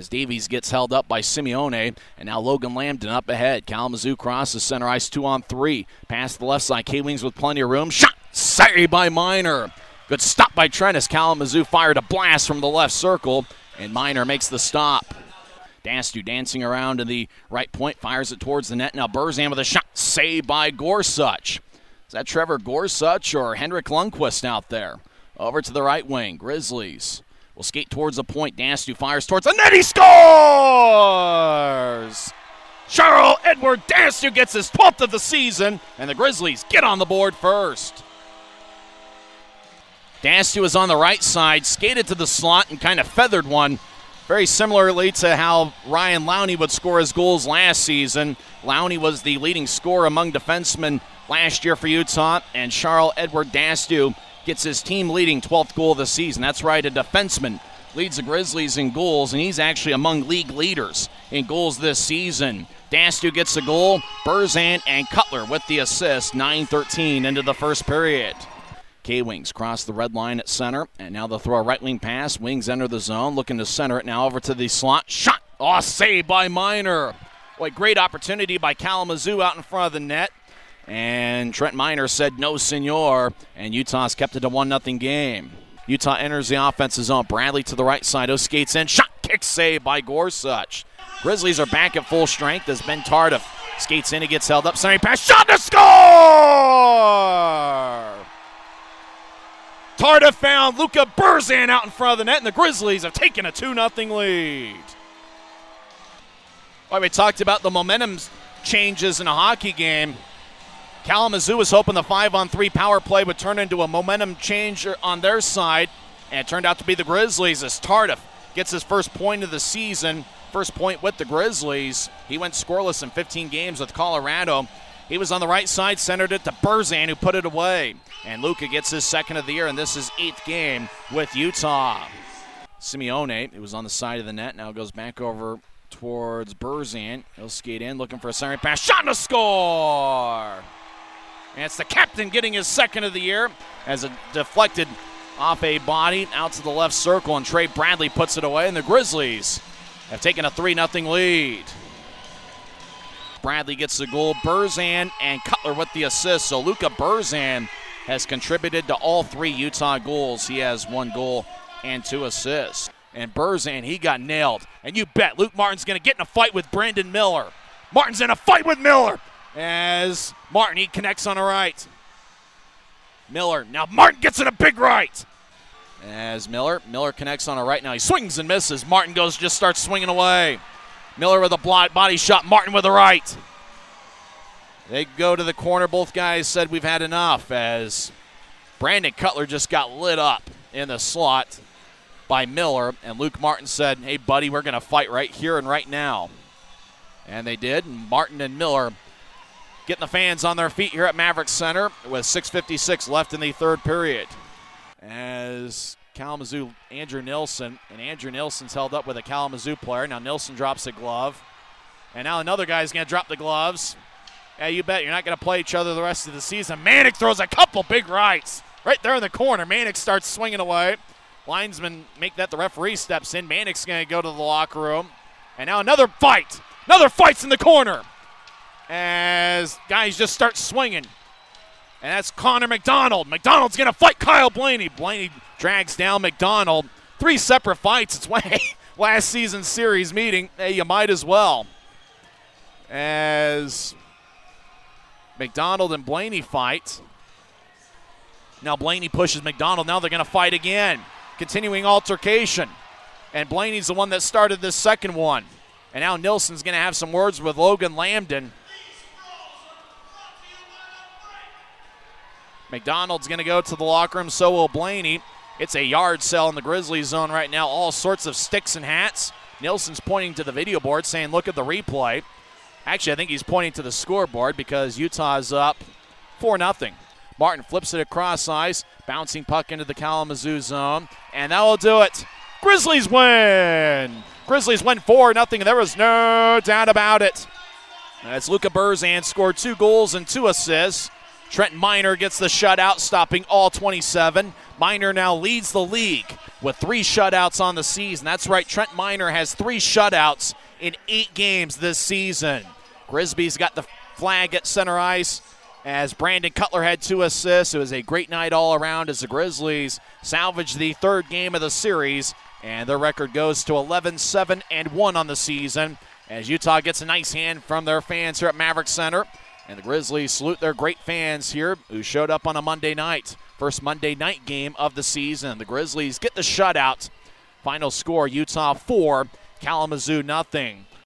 as Davies gets held up by Simeone, and now Logan Lambton up ahead. Kalamazoo crosses center ice two on three. Pass to the left side. K Wings with plenty of room. Shot! Saved by Miner. Good stop by Trent as Kalamazoo fired a blast from the left circle, and Miner makes the stop. D'Astous dancing around to the right point, fires it towards the net. Now Burzan with a shot, saved by Gorsuch. Is that Trevor Gorsuch or Henrik Lundqvist out there? Over to the right wing, Grizzlies will skate towards the point. D'Astous fires towards the net. He scores! Charles Edward D'Astous gets his 12th of the season, and the Grizzlies get on the board first. D'Astous is on the right side, skated to the slot, and kind of feathered one. Very similarly to how Ryan Lowney would score his goals last season. Lowney was the leading scorer among defensemen last year for Utah, and Charles Edward D'Astous gets his team leading 12th goal of the season. That's right, a defenseman leads the Grizzlies in goals, and he's actually among league leaders in goals this season. D'Astous gets the goal, Burzan and Cutler with the assist, 9 13 into the first period. K Wings cross the red line at center, and now they'll throw a right wing pass. Wings enter the zone, looking to center it now over to the slot. Shot! Oh, saved by Miner. What great opportunity by Kalamazoo out in front of the net. And Trent Miner said no, senor. And Utah's kept it a 1 0 game. Utah enters the offensive zone. Bradley to the right side. O skates in. Shot kick save by Gorsuch. Grizzlies are back at full strength as Ben Tardif skates in. He gets held up. Sunny pass. Shot to score! Tardif found Luka Burzan out in front of the net, and the Grizzlies have taken a 2 0 lead. Well, we talked about the momentum changes in a hockey game. Kalamazoo was hoping the five on three power play would turn into a momentum changer on their side, and it turned out to be the Grizzlies as Tardif gets his first point of the season, first point with the Grizzlies. He went scoreless in 15 games with Colorado. He was on the right side, centered it to Burzan, who put it away. And Luka gets his second of the year, and this is eighth game with Utah. Simeone, who was on the side of the net, now goes back over towards Burzan. He'll skate in, looking for a center pass. Shot a score! And it's the captain getting his second of the year as it deflected off a body out to the left circle, and Trey Bradley puts it away, and the Grizzlies have taken a 3 0 lead. Bradley gets the goal. Burzan and Cutler with the assist. So Luka Burzan has contributed to all three Utah goals. He has one goal and two assists. And Burzan, he got nailed. And you bet Luke Martin's going to get in a fight with Brandon Miller. Martin's in a fight with Miller as Martin, he connects on a right. Miller, now Martin gets in a big right. As Miller, Miller connects on a right now. He swings and misses. Martin goes, just starts swinging away. Miller with a body shot. Martin with a right. They go to the corner. Both guys said we've had enough as Brandon Cutler just got lit up in the slot by Miller. And Luke Martin said, hey, buddy, we're going to fight right here and right now. And they did. And Martin and Miller getting the fans on their feet here at Maverick Center with 6.56 left in the third period. As Kalamazoo, Andrew Nilsson, and Andrew Nilsson's held up with a Kalamazoo player. Now Nilsson drops a glove. And now another guy's going to drop the gloves. Yeah, you bet you're not going to play each other the rest of the season. Manick throws a couple big rights right there in the corner. Manick starts swinging away. Linesmen make that the referee steps in. Manick's going to go to the locker room. And now another fight. Another fight's in the corner as guys just start swinging. And that's Connor McDonald. McDonald's going to fight Kyle Blaney. Blaney drags down McDonald. Three separate fights. It's way last season's series meeting. Hey, you might as well. As McDonald and Blaney fight. Now Blaney pushes McDonald. Now they're going to fight again. Continuing altercation. And Blaney's the one that started this second one. And now Nilsson's going to have some words with Logan Lambton. McDonald's going to go to the locker room, so will Blaney. It's a yard sell in the Grizzlies zone right now. All sorts of sticks and hats. Nilsson's pointing to the video board saying, look at the replay. Actually, I think he's pointing to the scoreboard because Utah's up 4 0. Martin flips it across ice, bouncing puck into the Kalamazoo zone, and that will do it. Grizzlies win! Grizzlies win 4 0. There was no doubt about it. As Luka Burzan scored two goals and two assists. Trenton Miner gets the shutout, stopping all 27. Miner now leads the league with three shutouts on the season. That's right, Trent Miner has three shutouts in eight games this season. Grisby's got the flag at center ice as Brandon Cutler had two assists. It was a great night all around as the Grizzlies salvaged the third game of the series, and their record goes to 11 7 and 1 on the season as Utah gets a nice hand from their fans here at Maverick Center. And the Grizzlies salute their great fans here who showed up on a Monday night. First Monday night game of the season. The Grizzlies get the shutout. Final score Utah 4, Kalamazoo nothing.